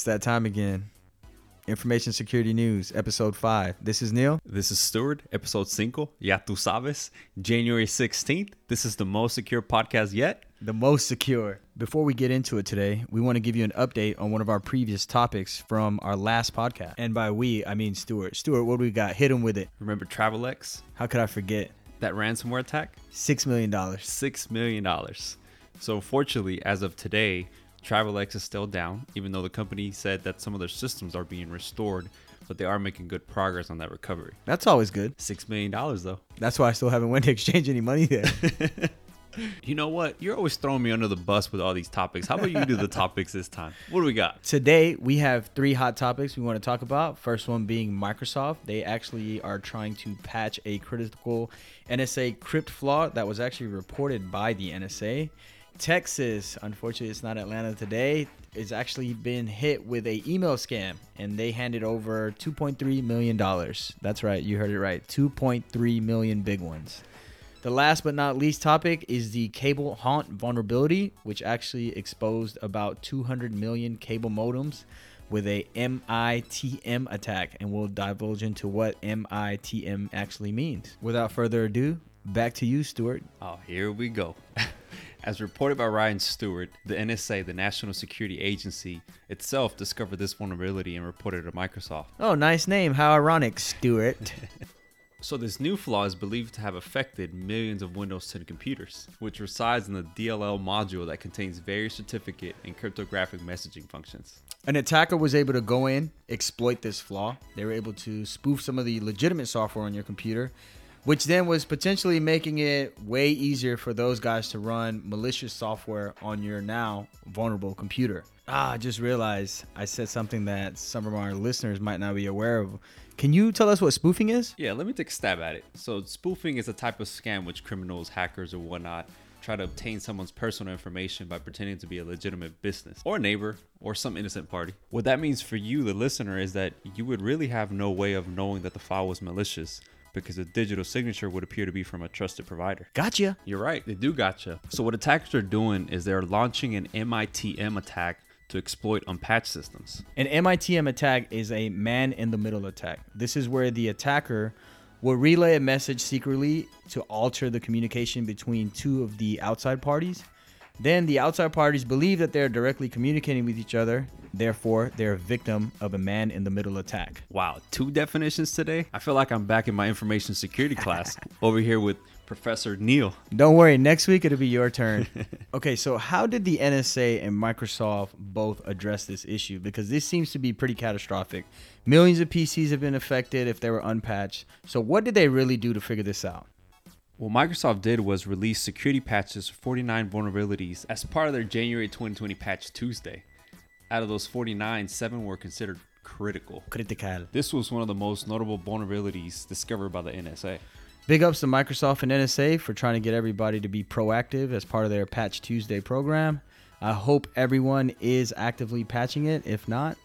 It's that time again. Information Security News, Episode 5. This is Neil. This is Stuart, episode 5, Ya Tu Sabes, January 16th. This is the most secure podcast yet. The most secure. Before we get into it today, we want to give you an update on one of our previous topics from our last podcast. And by we, I mean Stuart. Stuart, what do we got? Hit him with it. Remember Travelex, How could I forget? that ransomware attack? $6 million. $6 million. So, fortunately, as of today, Travelex is still down, even though the company said that some of their systems are being restored, but they are making good progress on that recovery. That's always good. $6 million, though. That's why I still haven't went to exchange any money there. You know what? You're always throwing me under the bus with all these topics. How about you do the topics this time? What do we got? Today, we have three hot topics we want to talk about. First one being Microsoft. They actually are trying to patch a critical NSA crypt flaw that was actually reported by the NSA. Texas, unfortunately, it's not Atlanta today, is actually been hit with a email scam and they handed over 2.3 million dollars. That's right, you heard it right. 2.3 million big ones. The last but not least topic is the cable haunt vulnerability, which actually exposed about 200 million cable modems with a MITM attack, and we'll divulge into what MITM actually means. Without further ado, back to you, Stuart. Oh, here we go. As reported by Ryan Stewart, the NSA, the National Security Agency, itself discovered this vulnerability and reported it to Microsoft. Oh, nice name. How ironic, Stewart. So, this new flaw is believed to have affected millions of Windows 10 computers, which resides in the DLL module that contains various certificate and cryptographic messaging functions. An attacker was able to go in, exploit this flaw. They were able to spoof some of the legitimate software on your computer, which then was potentially making it way easier for those guys to run malicious software on your now vulnerable computer. Ah, I just realized I said something that some of our listeners might not be aware of. Can you tell us what spoofing is? Yeah, let me take a stab at it. So, spoofing is a type of scam which criminals, hackers, or whatnot try to obtain someone's personal information by pretending to be a legitimate business or neighbor or some innocent party. What that means for you, the listener, is that you would really have no way of knowing that the file was malicious because the digital signature would appear to be from a trusted provider. Gotcha. You're right, they do gotcha. So, what attackers are doing is they're launching an MITM attack to exploit unpatched systems. An MITM attack is a man in the middle attack. This is where the attacker will relay a message secretly to alter the communication between two of the outside parties. Then the outside parties believe that they're directly communicating with each other. Therefore, they're a victim of a man in the middle attack. Wow, two definitions today? I feel like I'm back in my information security class over here with Professor Neil. Don't worry, next week it'll be your turn. okay, so how did the NSA and Microsoft both address this issue? Because this seems to be pretty catastrophic. Millions of PCs have been affected if they were unpatched. So, what did they really do to figure this out? What Microsoft did was release security patches for 49 vulnerabilities as part of their January 2020 Patch Tuesday. Out of those 49, seven were considered critical. Critical. This was one of the most notable vulnerabilities discovered by the NSA. Big ups to Microsoft and NSA for trying to get everybody to be proactive as part of their Patch Tuesday program. I hope everyone is actively patching it. If not,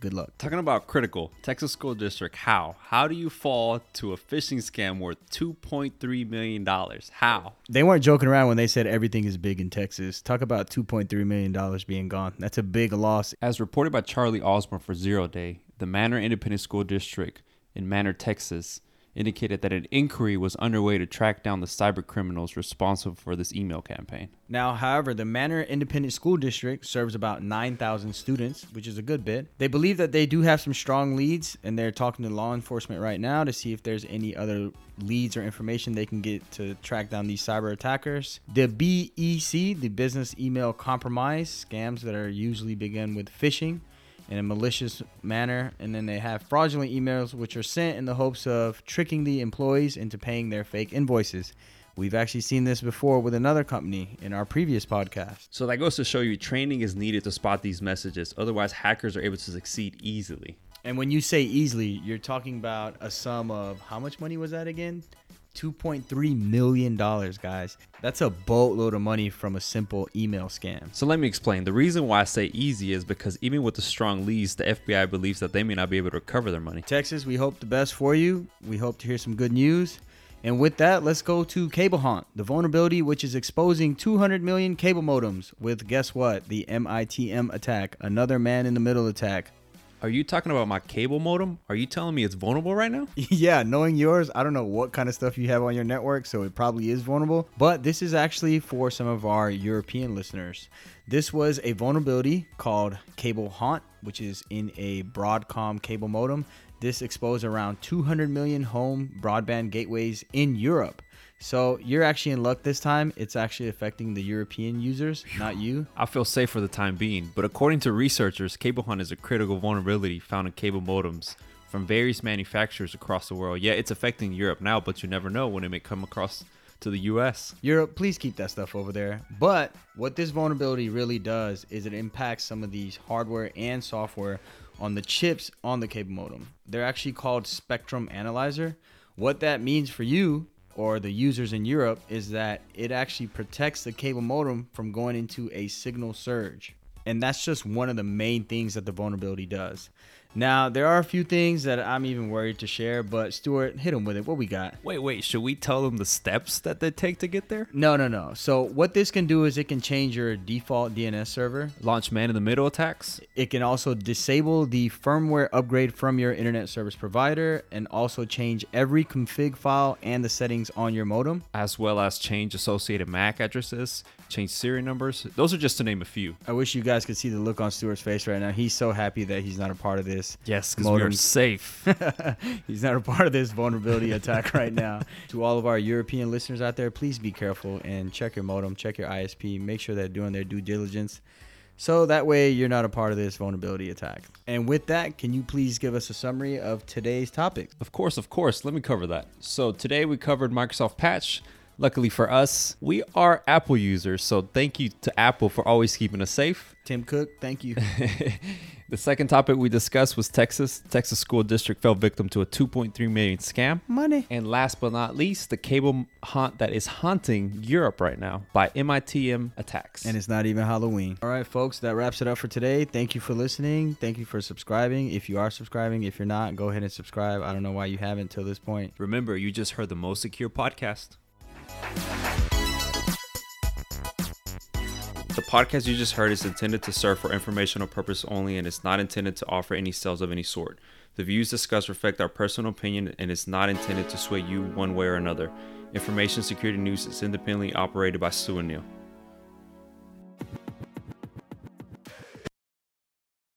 good luck. Talking about critical, Texas School District, how? How do you fall to a phishing scam worth $2.3 million? How? They weren't joking around when they said everything is big in Texas. Talk about $2.3 million being gone. That's a big loss. As reported by Charlie Osborne for Zero Day, the Manor Independent School District in Manor, Texas, indicated that an inquiry was underway to track down the cyber criminals responsible for this email campaign. Now, however, the Manor Independent School District serves about 9,000 students, which is a good bit. They believe that they do have some strong leads, and they're talking to law enforcement right now to see if there's any other leads or information they can get to track down these cyber attackers. The BEC, the Business Email Compromise, scams that are usually begin with phishing in a malicious manner. And then they have fraudulent emails, which are sent in the hopes of tricking the employees into paying their fake invoices. We've actually seen this before with another company in our previous podcast. So that goes to show you training is needed to spot these messages. Otherwise, hackers are able to succeed easily. And when you say easily, you're talking about a sum of how much money was that again? $2.3 million, guys. That's a boatload of money from a simple email scam. So let me explain. The reason why I say easy is because even with the strong leads, the FBI believes that they may not be able to recover their money. Texas, we hope the best for you. We hope to hear some good news. And with that, let's go to Cable Haunt, the vulnerability which is exposing 200 million cable modems with guess what? The MITM attack, another man in the middle attack. Are you talking about my cable modem? Are you telling me it's vulnerable right now? yeah, knowing yours, I don't know what kind of stuff you have on your network, so it probably is vulnerable. But this is actually for some of our European listeners. This was a vulnerability called Cable Haunt, which is in a Broadcom cable modem. This exposed around 200 million home broadband gateways in Europe. So you're actually in luck this time. It's actually affecting the European users, not you. I feel safe for the time being, but according to researchers, cable haunt is a critical vulnerability found in cable modems from various manufacturers across the world. Yeah, it's affecting Europe now, but you never know when it may come across to the US. Europe, please keep that stuff over there. But what this vulnerability really does is it impacts some of these hardware and software on the chips on the cable modem. They're actually called Spectrum Analyzer. What that means for you or the users in Europe is that it actually protects the cable modem from going into a signal surge. And that's just one of the main things that the vulnerability does. Now, there are a few things that I'm even worried to share, but Stuart, hit them with it. What we got? Wait, wait, should we tell them the steps that they take to get there? No, no, no. So, what this can do is it can change your default DNS server. Launch man in the middle attacks. It can also disable the firmware upgrade from your internet service provider and also change every config file and the settings on your modem. As well as change associated MAC addresses, change serial numbers. Those are just to name a few. I wish you guys could see the look on Stuart's face right now. He's so happy that he's not a part of this. Yes, because we are safe. he's not a part of this vulnerability attack right now. To all of our European listeners out there, please be careful and check your modem, check your ISP, make sure they're doing their due diligence. So that way you're not a part of this vulnerability attack. And with that, can you please give us a summary of today's topic? Of course, of course. Let me cover that. So today we covered Microsoft Patch. Luckily for us, we are Apple users, so thank you to Apple for always keeping us safe. Tim Cook, thank you. the second topic we discussed was Texas. Texas school district fell victim to a 2.3 million scam. Money. And last but not least, the cable haunt that is haunting Europe right now by MITM attacks. And it's not even Halloween. All right, folks, that wraps it up for today. Thank you for listening. Thank you for subscribing. If you are subscribing, if you're not, go ahead and subscribe. I don't know why you haven't till this point. Remember, you just heard the most secure podcast. The podcast you just heard is intended to serve for informational purpose only and is not intended to offer any sales of any sort. The views discussed reflect our personal opinion and is not intended to sway you one way or another. Information security news is independently operated by Stu and Neil.